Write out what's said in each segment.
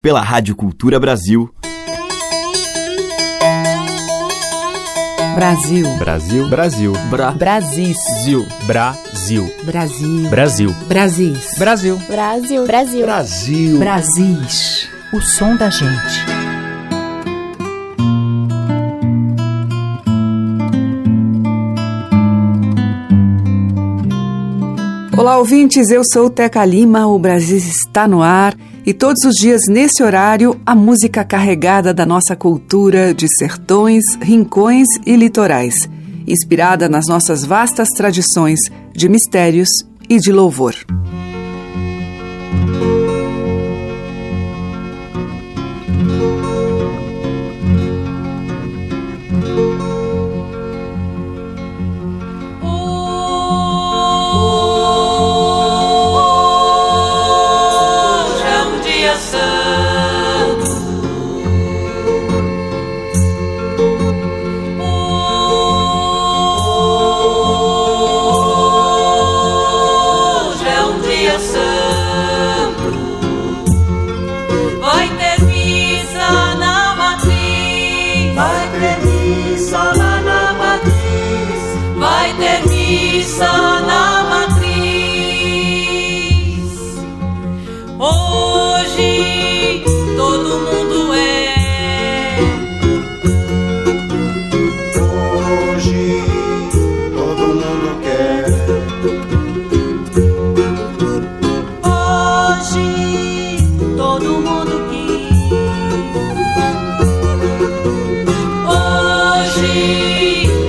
pela Rádio Cultura Brasil. Brasil. Brasil. Brasil. Bra. Brasil. Brasil. Brasil. Brasil. Brasil. Brasil. Brasil. Brasil. Brasil. Brasis. O som da gente. Olá, ouvintes. Eu sou Teca Lima. O Brasil está no ar. E todos os dias, nesse horário, a música carregada da nossa cultura de sertões, rincões e litorais, inspirada nas nossas vastas tradições de mistérios e de louvor.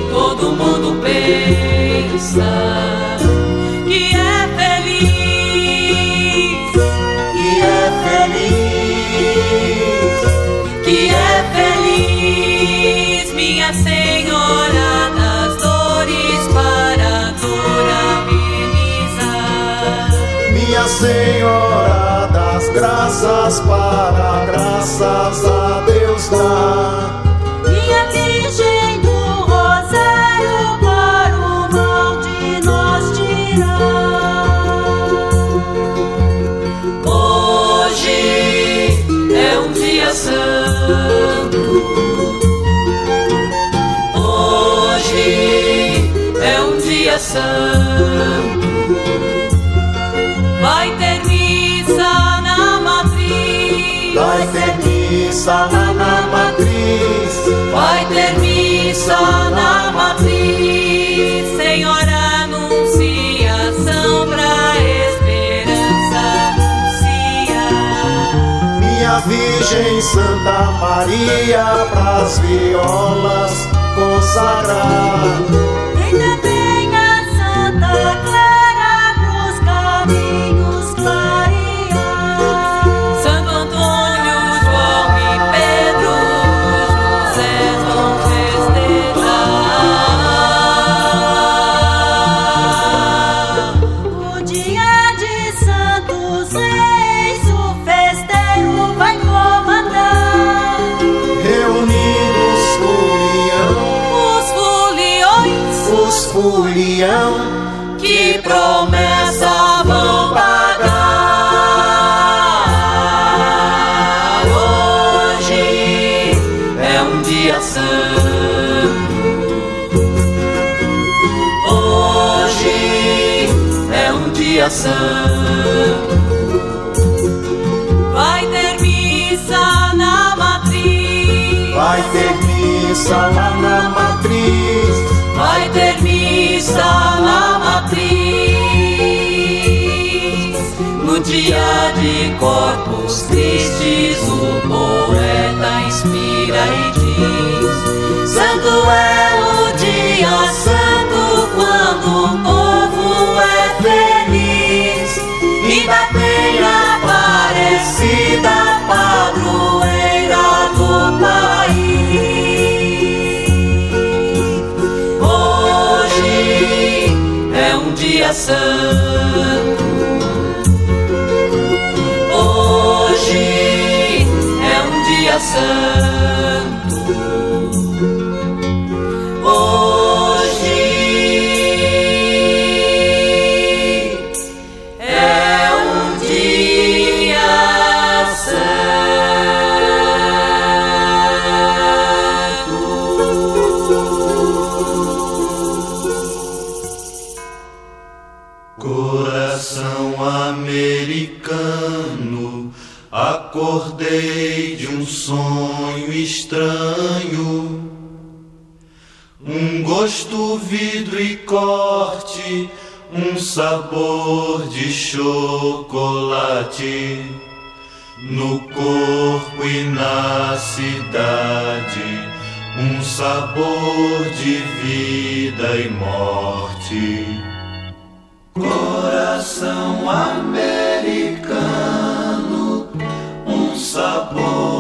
todo mundo pensa que é feliz, que é feliz, que é feliz, minha senhora das dores para dor amenizar, minha senhora das graças para graças a Deus. Santo. Vai ter missa na matriz. Vai ter missa lá na matriz. Vai ter missa na matriz. Senhora Anunciação pra esperança anunciar. Minha Virgem Santa Maria pras violas consagrar. Santo. Vai ter missa na matriz. vai ter missa lá na matriz. Vai ter missa na matriz No dia de corpos tristes O poeta inspira e diz Santo é o dia santo Quando o aparecida Padroeira do país. Hoje é um dia santo. Hoje é um dia santo. Sabor de chocolate no corpo e na cidade, um sabor de vida e morte. Coração americano, um sabor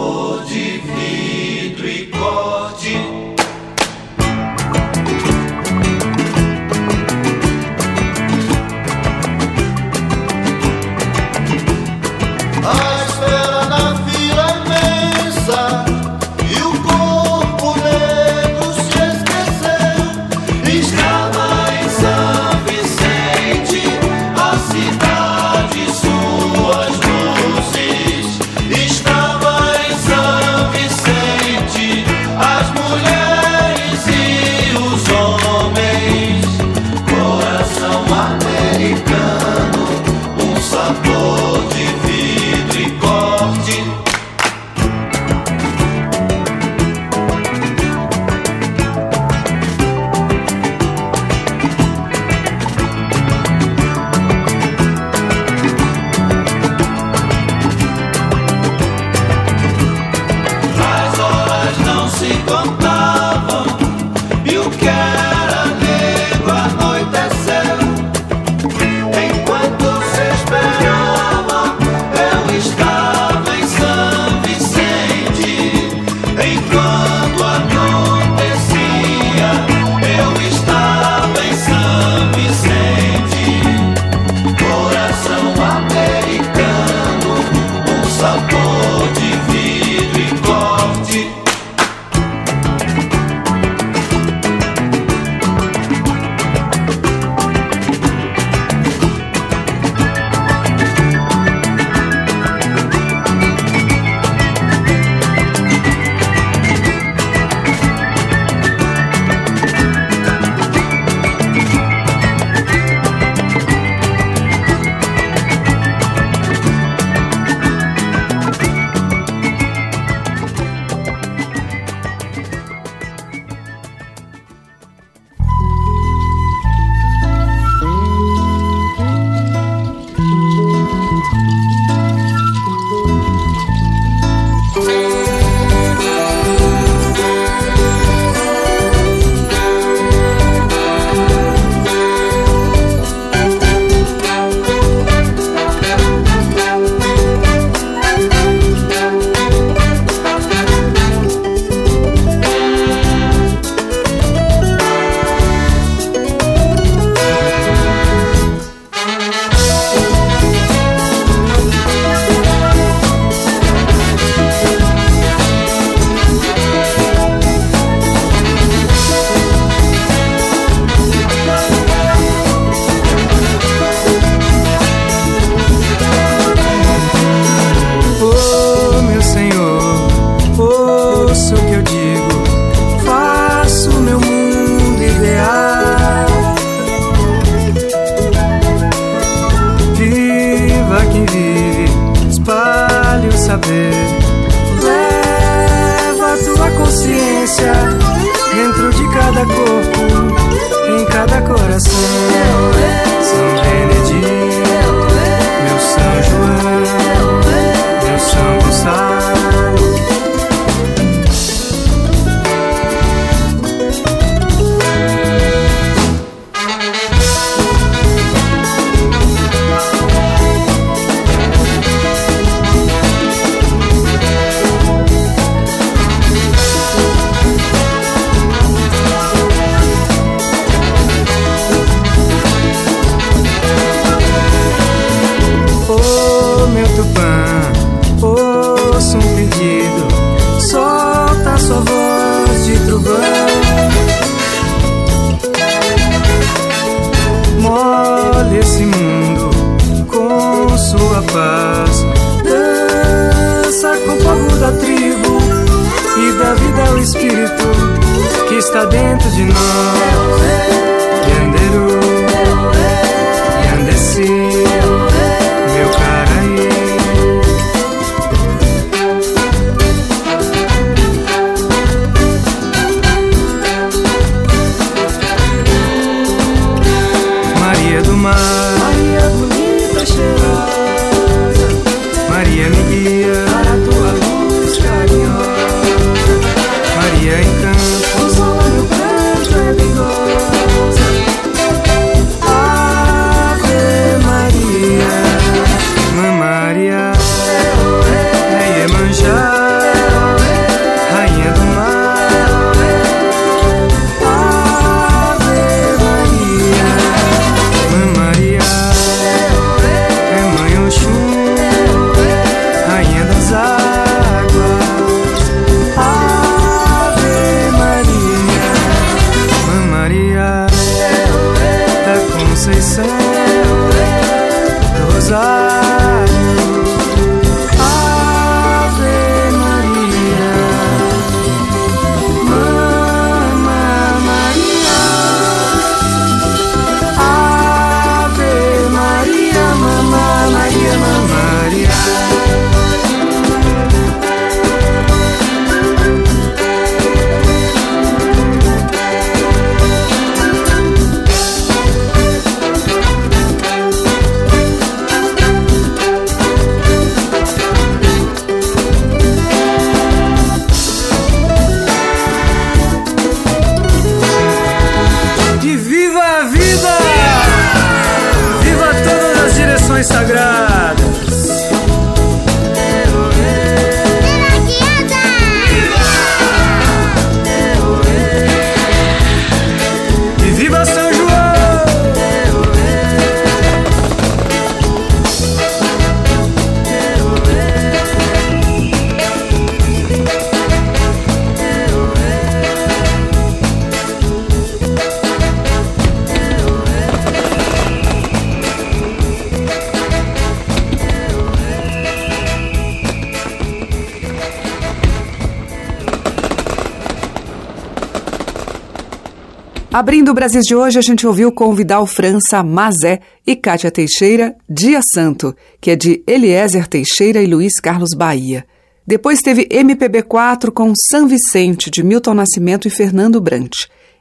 Abrindo o Brasil de hoje, a gente ouviu com Vidal França, Mazé e Kátia Teixeira, Dia Santo, que é de Eliezer Teixeira e Luiz Carlos Bahia. Depois teve MPB4 com São Vicente, de Milton Nascimento e Fernando Brant.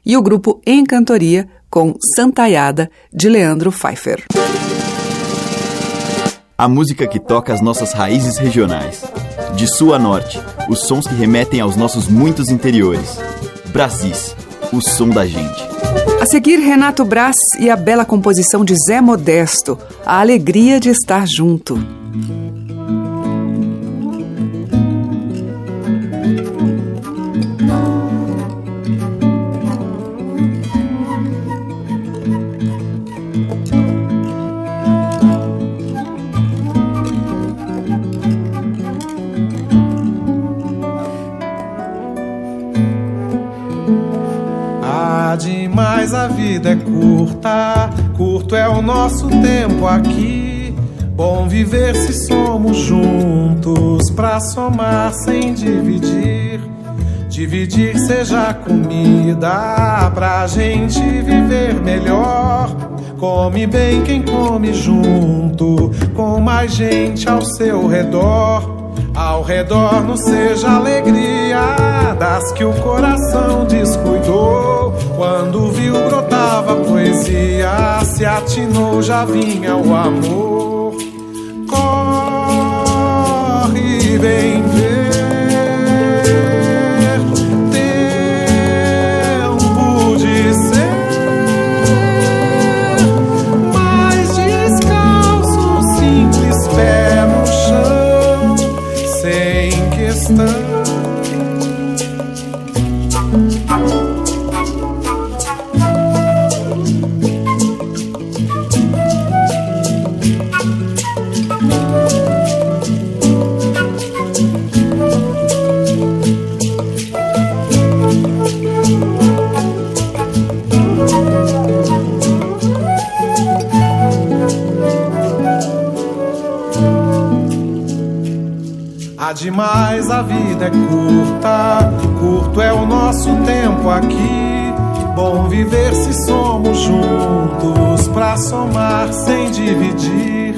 E o grupo Encantoria com Santaiada, de Leandro Pfeiffer. A música que toca as nossas raízes regionais. De sul a norte, os sons que remetem aos nossos muitos interiores. Brasis, o som da gente. A seguir, Renato Brás e a bela composição de Zé Modesto, A Alegria de Estar Junto. Mas a vida é curta, curto é o nosso tempo aqui. Bom viver se somos juntos, pra somar sem dividir. Dividir seja comida, pra gente viver melhor. Come bem quem come junto, com mais gente ao seu redor. Ao redor não seja alegria das que o coração descuidou. Quando viu brotava poesia, se atinou já vinha o amor. Corre, vem aqui. Bom viver se somos juntos, pra somar sem dividir.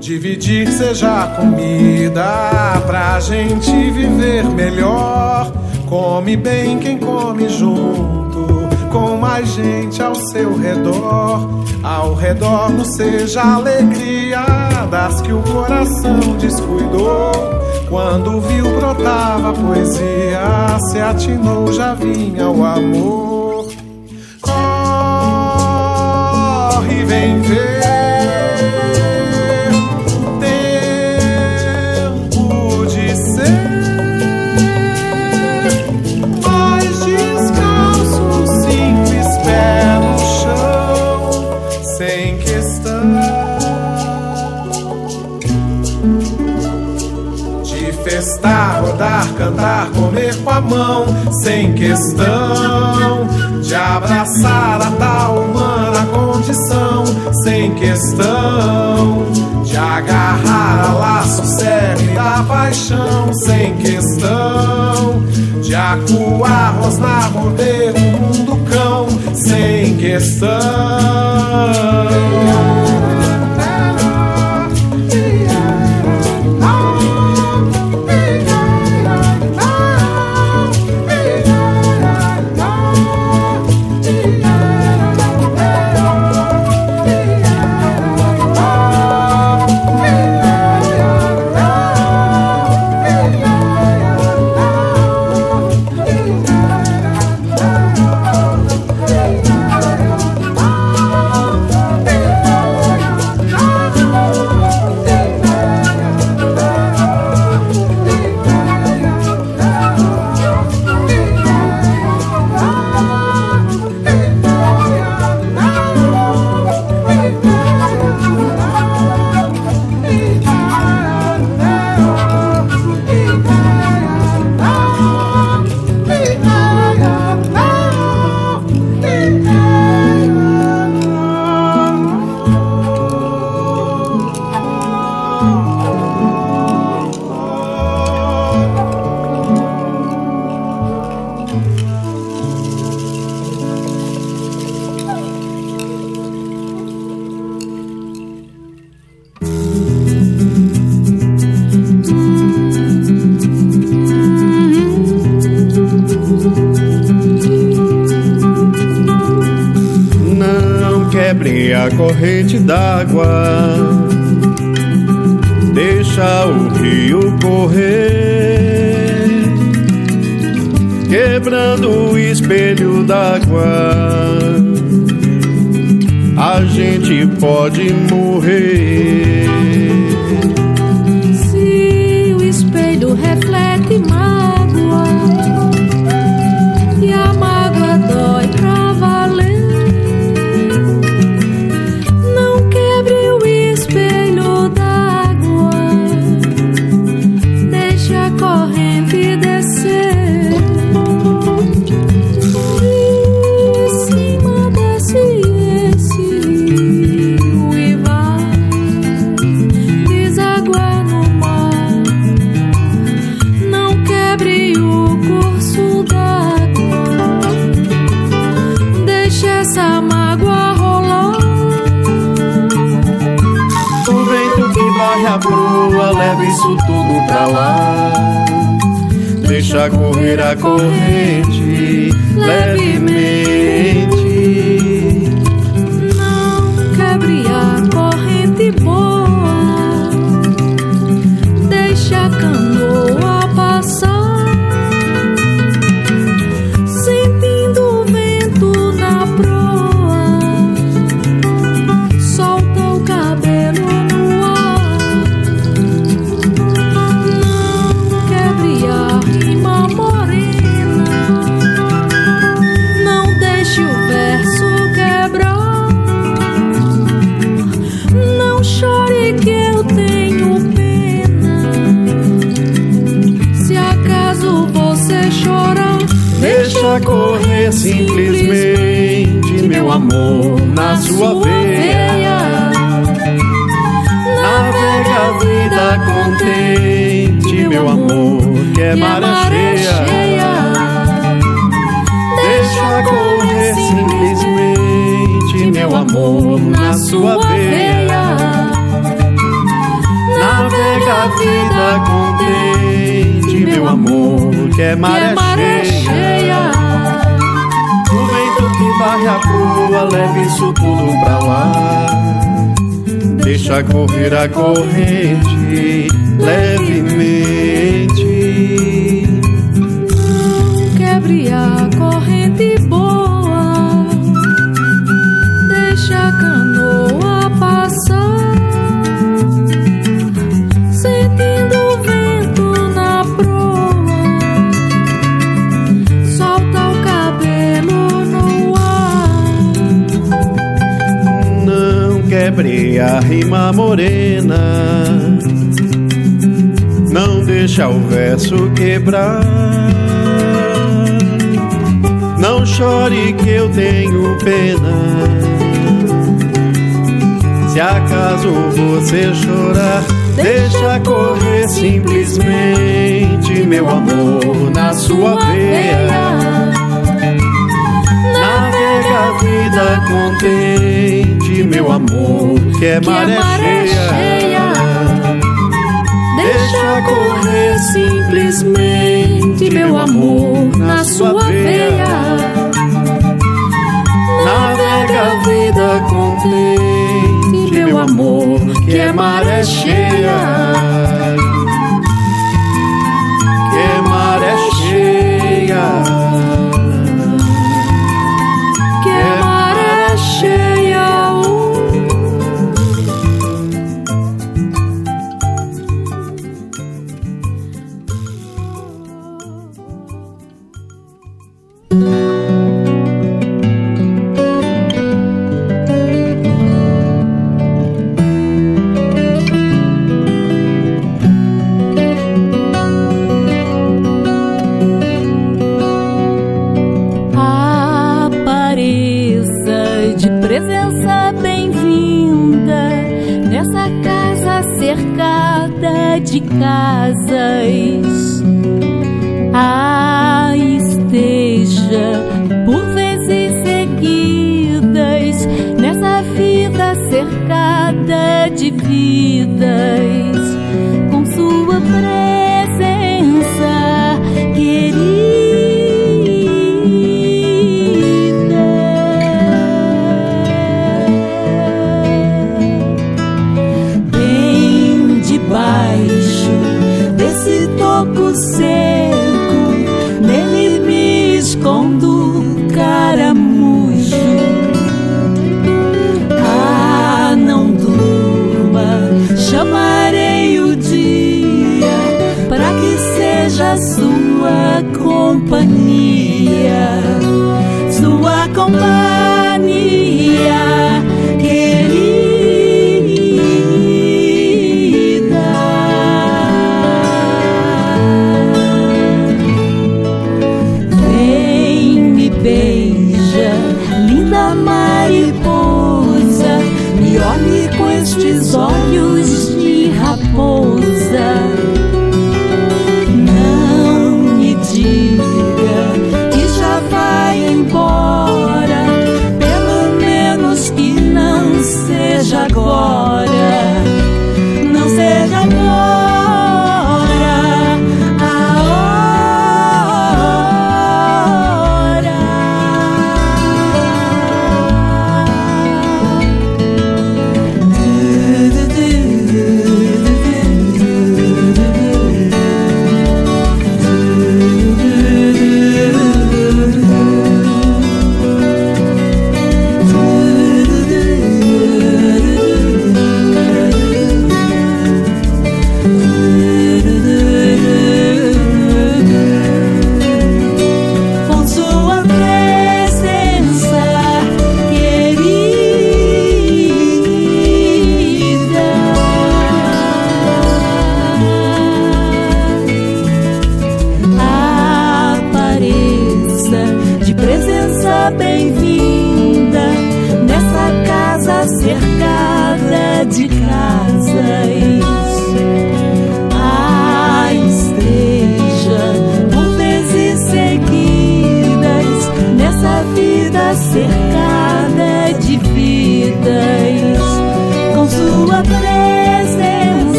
Dividir seja comida, pra gente viver melhor. Come bem quem come junto, com mais gente ao seu redor. Ao redor não seja alegria das que o coração descuidou. Quando viu brotava a poesia, se atinou já vinha o amor. Corre, vem ver. Comer com a mão, sem questão de abraçar a tal humana condição, sem questão de agarrar a laço sério da paixão, sem questão de acuar, rosnar, morder o mundo cão, sem questão. A corrente d'água, deixa o rio correr, quebrando o espelho d'água. A gente pode morrer. Na sua veia. Navega a vida contente, meu amor, que é maré é cheia. O vento que varre a proa leva isso tudo pra lá. Deixa correr a corrente levemente. Quebre a rima morena. Não deixa o verso quebrar. Não chore que eu tenho pena. Se acaso você chorar, deixa correr simplesmente, meu amor, na sua veia. Vida contente, meu amor, que é Que é maré maré cheia. cheia. Deixa correr simplesmente, meu amor, na sua veia. Navega a vida contente, meu amor, que é maré cheia.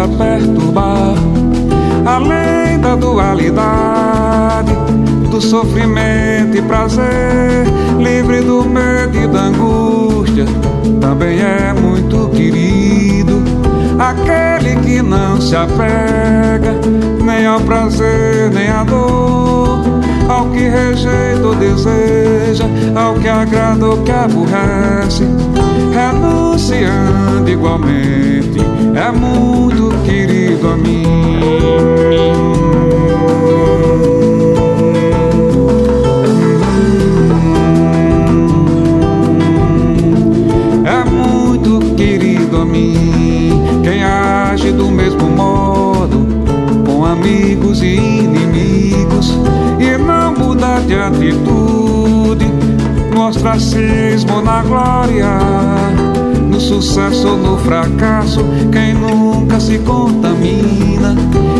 a perturbar. além da dualidade, do sofrimento e prazer, livre do medo e da angústia, também é muito querido. Aquele que não se apega nem ao prazer, nem à dor ao que rejeita ou deseja, ao que agrada ou que aborrece, renunciando igualmente, é muito querido a mim. É quem age do mesmo modo com amigos e inimigos ostracismo, na glória, no sucesso no fracasso, quem nunca se contamina,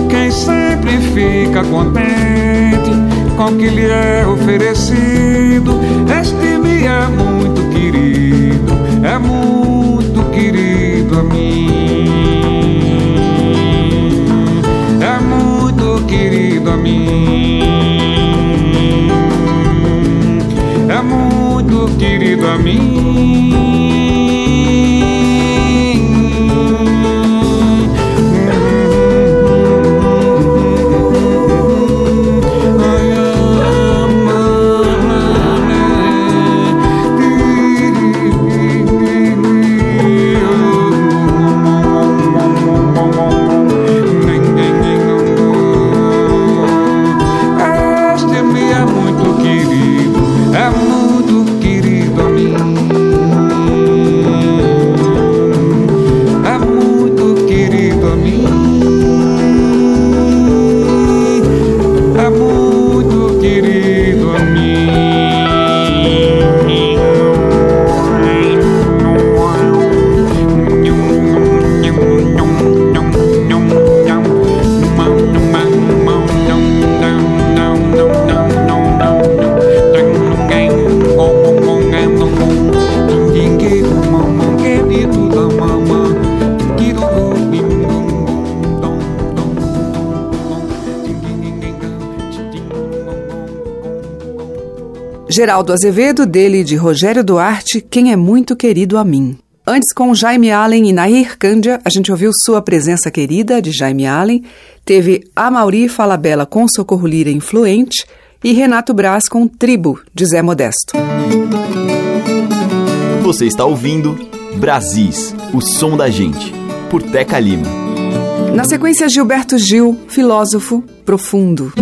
quem sempre fica contente com o que lhe é oferecido. Este me é muito querido, é muito querido a mim. É muito querido a mim. A mim. Geraldo Azevedo, dele e de Rogério Duarte, Quem é Muito Querido a Mim. Antes, com Jaime Allen e Nair Cândia, a gente ouviu Sua Presença Querida, de Jaime Allen, teve Amauri Falabella com Socorro Lira Influente e Renato Braz com Tribo, de Zé Modesto. Você está ouvindo Brasis, o som da gente, por Teca Lima. Na sequência, Gilberto Gil, filósofo profundo.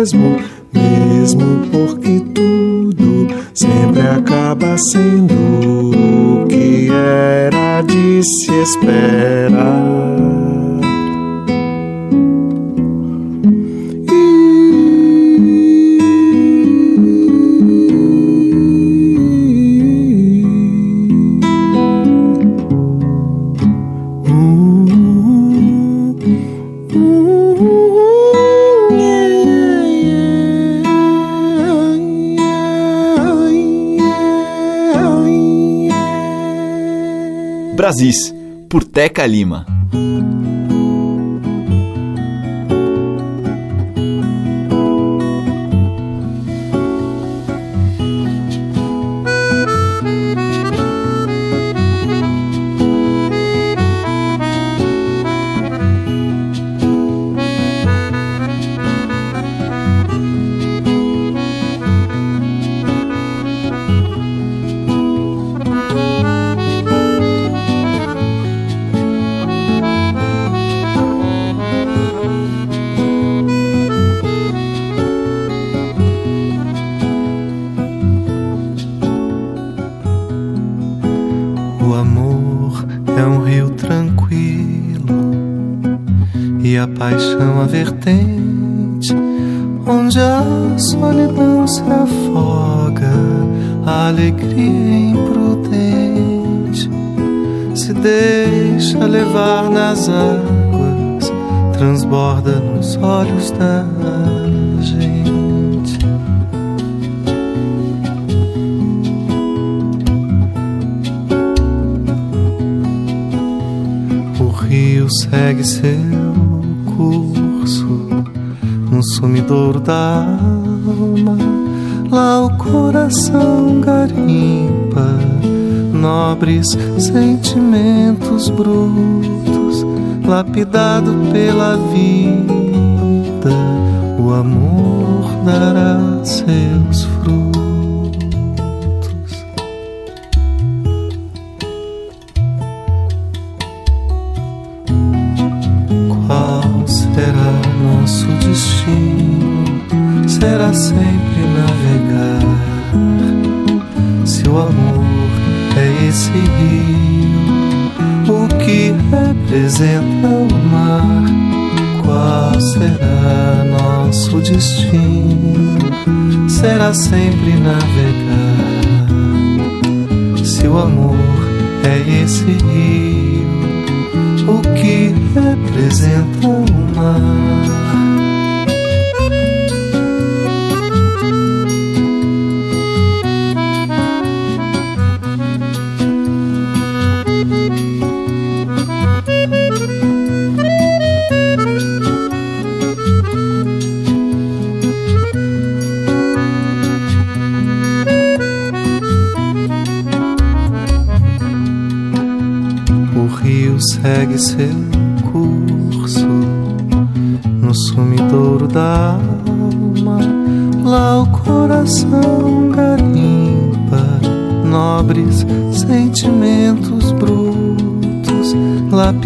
Mesmo Brasis, por Teca Lima. Paixão a vertente, onde a solidão se afoga, a alegria imprudente se deixa levar nas águas transborda nos olhos da gente. O rio segue seu no sumidouro da alma. Lá o coração garimpa nobres sentimentos brutos, lapidado pela vida, o amor dará seus sempre na verdade.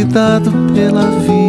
Lapidado pela vida.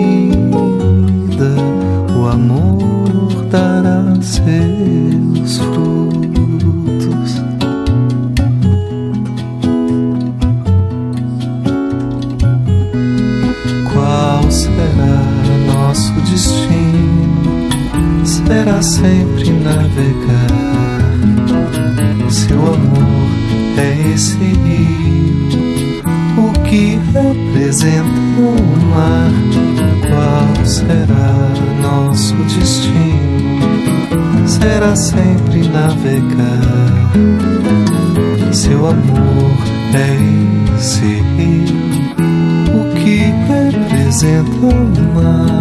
arruma.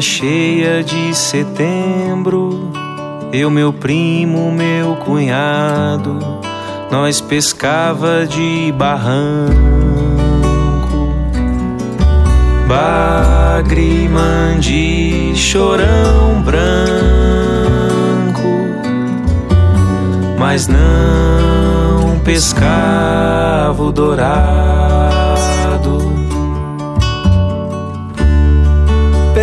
Cheia de setembro, eu, meu primo, meu cunhado, nós pescava de barranco, bagre, mandi, chorão branco, mas não pescava o dourado.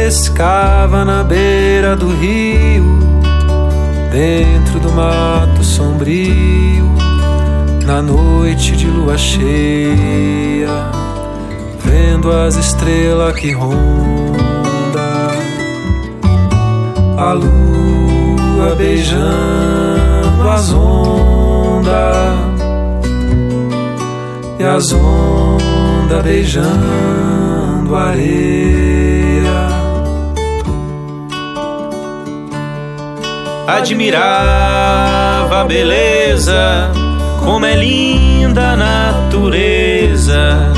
Pescava na beira do rio, dentro do mato sombrio, na noite de lua cheia, vendo as estrelas que ronda, a lua beijando as ondas, e as ondas beijando a areia. Admirava a beleza, como é linda a natureza,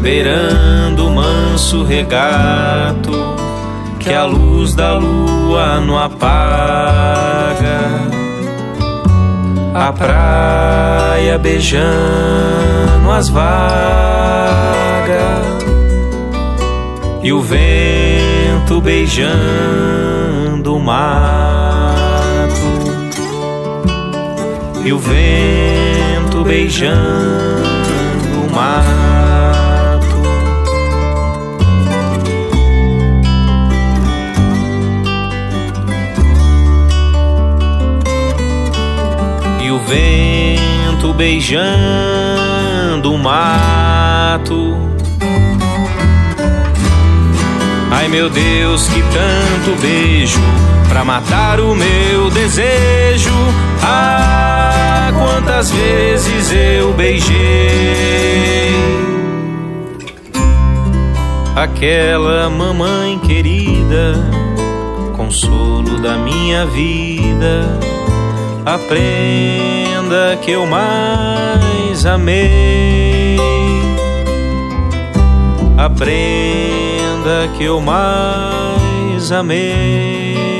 beirando o manso regato que a luz da lua não apaga. A praia beijando as vagas e o vento beijando o mato e o vento beijando o mato e o vento beijando o mato. Ai meu Deus, que tanto beijo pra matar o meu desejo. Ah, quantas vezes eu beijei aquela mamãe querida, consolo da minha vida a prenda que eu mais amei, a prenda que eu mais amei.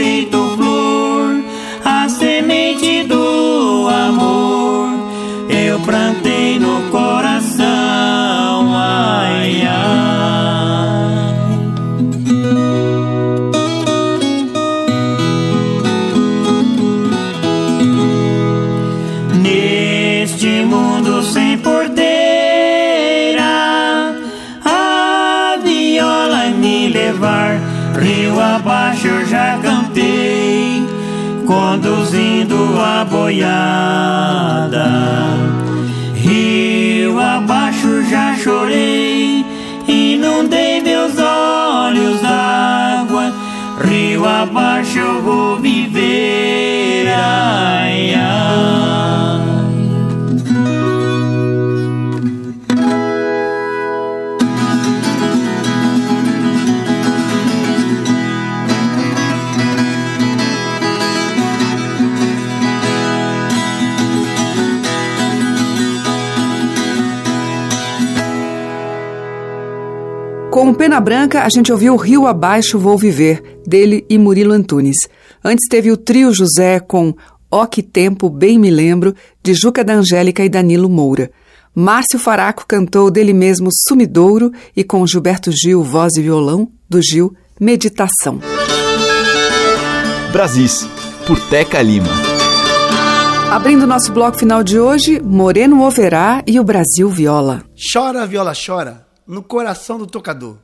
Espíritu abaixo eu vou viver. Ai, ai. Com Pena Branca, a gente ouviu Rio Abaixo Vou Viver, dele e Murilo Antunes. Antes teve o trio José com Ó Que Tempo Bem Me Lembro, de Juca da Angélica e Danilo Moura. Márcio Faraco cantou dele mesmo Sumidouro e com Gilberto Gil, voz e violão, do Gil, Meditação. Brasis, por Teca Lima. Abrindo nosso bloco final de hoje, Moreno Overá e o Brasil Viola. Chora, viola, chora, no coração do tocador,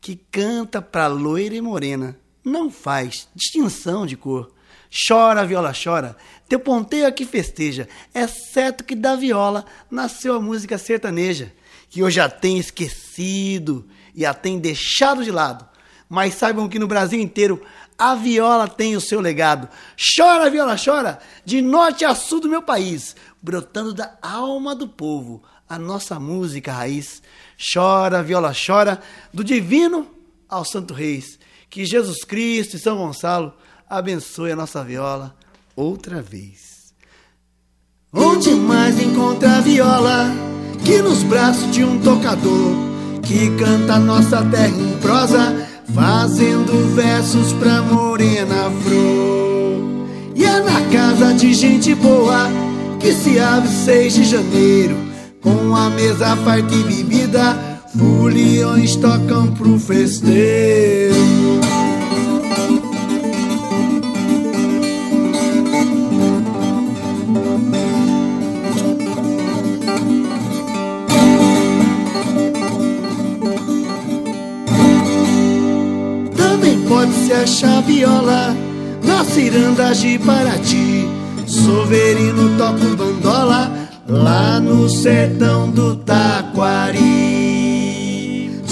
que canta pra loira e morena, não faz distinção de cor. Chora, viola, chora, teu ponteio aqui festeja, é certo que da viola nasceu a música sertaneja, que eu já tenho esquecido e a tenho deixado de lado. Mas saibam que no Brasil inteiro a viola tem o seu legado. Chora, viola, chora, de norte a sul do meu país, brotando da alma do povo, a nossa música raiz. Chora, viola, chora, do divino ao santo reis. Que Jesus Cristo e São Gonçalo abençoe a nossa viola outra vez. Onde mais encontra a viola que nos braços de um tocador que canta nossa terra em prosa, fazendo versos pra morena flor. E é na casa de gente boa que se abre 6 de janeiro, com a mesa farta e bebida, foliões tocam pro festeiro. pode-se achar viola na ciranda de Paraty. Soverino toca bandola lá no sertão do Taquari.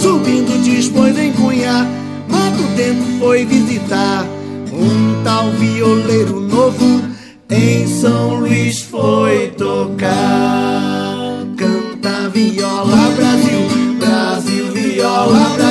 Subindo dispôs em Cunha, Mato Dentro foi visitar um tal violeiro novo. Em São Luís foi tocar. Canta viola Brasil, Brasil viola Brasil,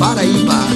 Paraíba.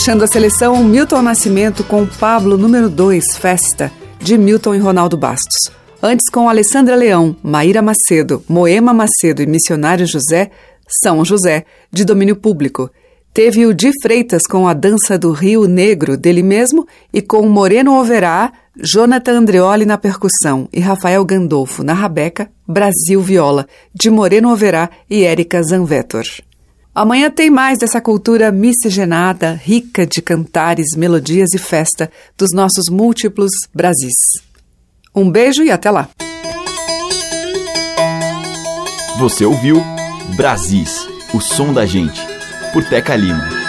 Fechando a seleção, Milton Nascimento com Pablo número 2, Festa, de Milton e Ronaldo Bastos. Antes com Alessandra Leão, Maíra Macedo, Moema Macedo e Missionário José, São José, de domínio público. Teve o Di Freitas com a Dança do Rio Negro, dele mesmo, e com Moreno Overá, Jonathan Andreoli na percussão e Rafael Gandolfo na rabeca, Brasil Viola, de Moreno Overá e Érica Zanvetor. Amanhã tem mais dessa cultura miscigenada, rica de cantares, melodias e festa dos nossos múltiplos Brasis. Um beijo e até lá. Você ouviu Brasis, o som da gente, por Teca Lima.